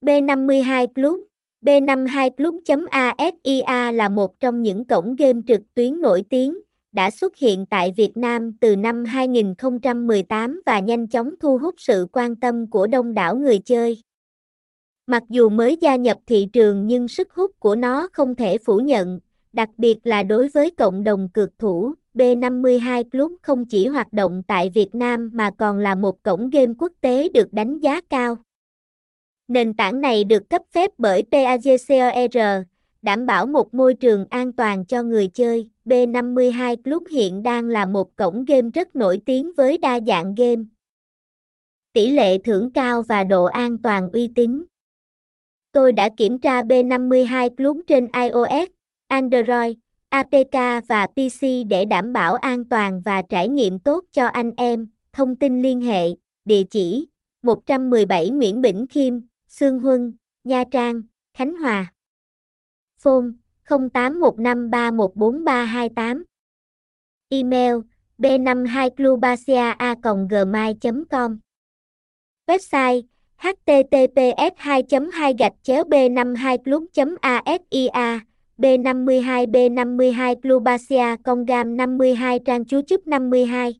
B52 Club B52 Club.asia là một trong những cổng game trực tuyến nổi tiếng, đã xuất hiện tại Việt Nam từ năm 2018 và nhanh chóng thu hút sự quan tâm của đông đảo người chơi. Mặc dù mới gia nhập thị trường nhưng sức hút của nó không thể phủ nhận, đặc biệt là đối với cộng đồng cược thủ. B52 Club không chỉ hoạt động tại Việt Nam mà còn là một cổng game quốc tế được đánh giá cao. Nền tảng này được cấp phép bởi PAGCOR, đảm bảo một môi trường an toàn cho người chơi. B52 Club hiện đang là một cổng game rất nổi tiếng với đa dạng game. Tỷ lệ thưởng cao và độ an toàn uy tín. Tôi đã kiểm tra B52 Club trên iOS, Android, APK và PC để đảm bảo an toàn và trải nghiệm tốt cho anh em. Thông tin liên hệ, địa chỉ 117 Nguyễn Bỉnh Khiêm, Sương Huân, Nha Trang, Khánh Hòa. Phone 0815314328. Email b52clubasia.gmail.com Website https 2 2 gạch chéo b 52 club asia B52 B52 Clubasia Con Gam 52 Trang chú chúc 52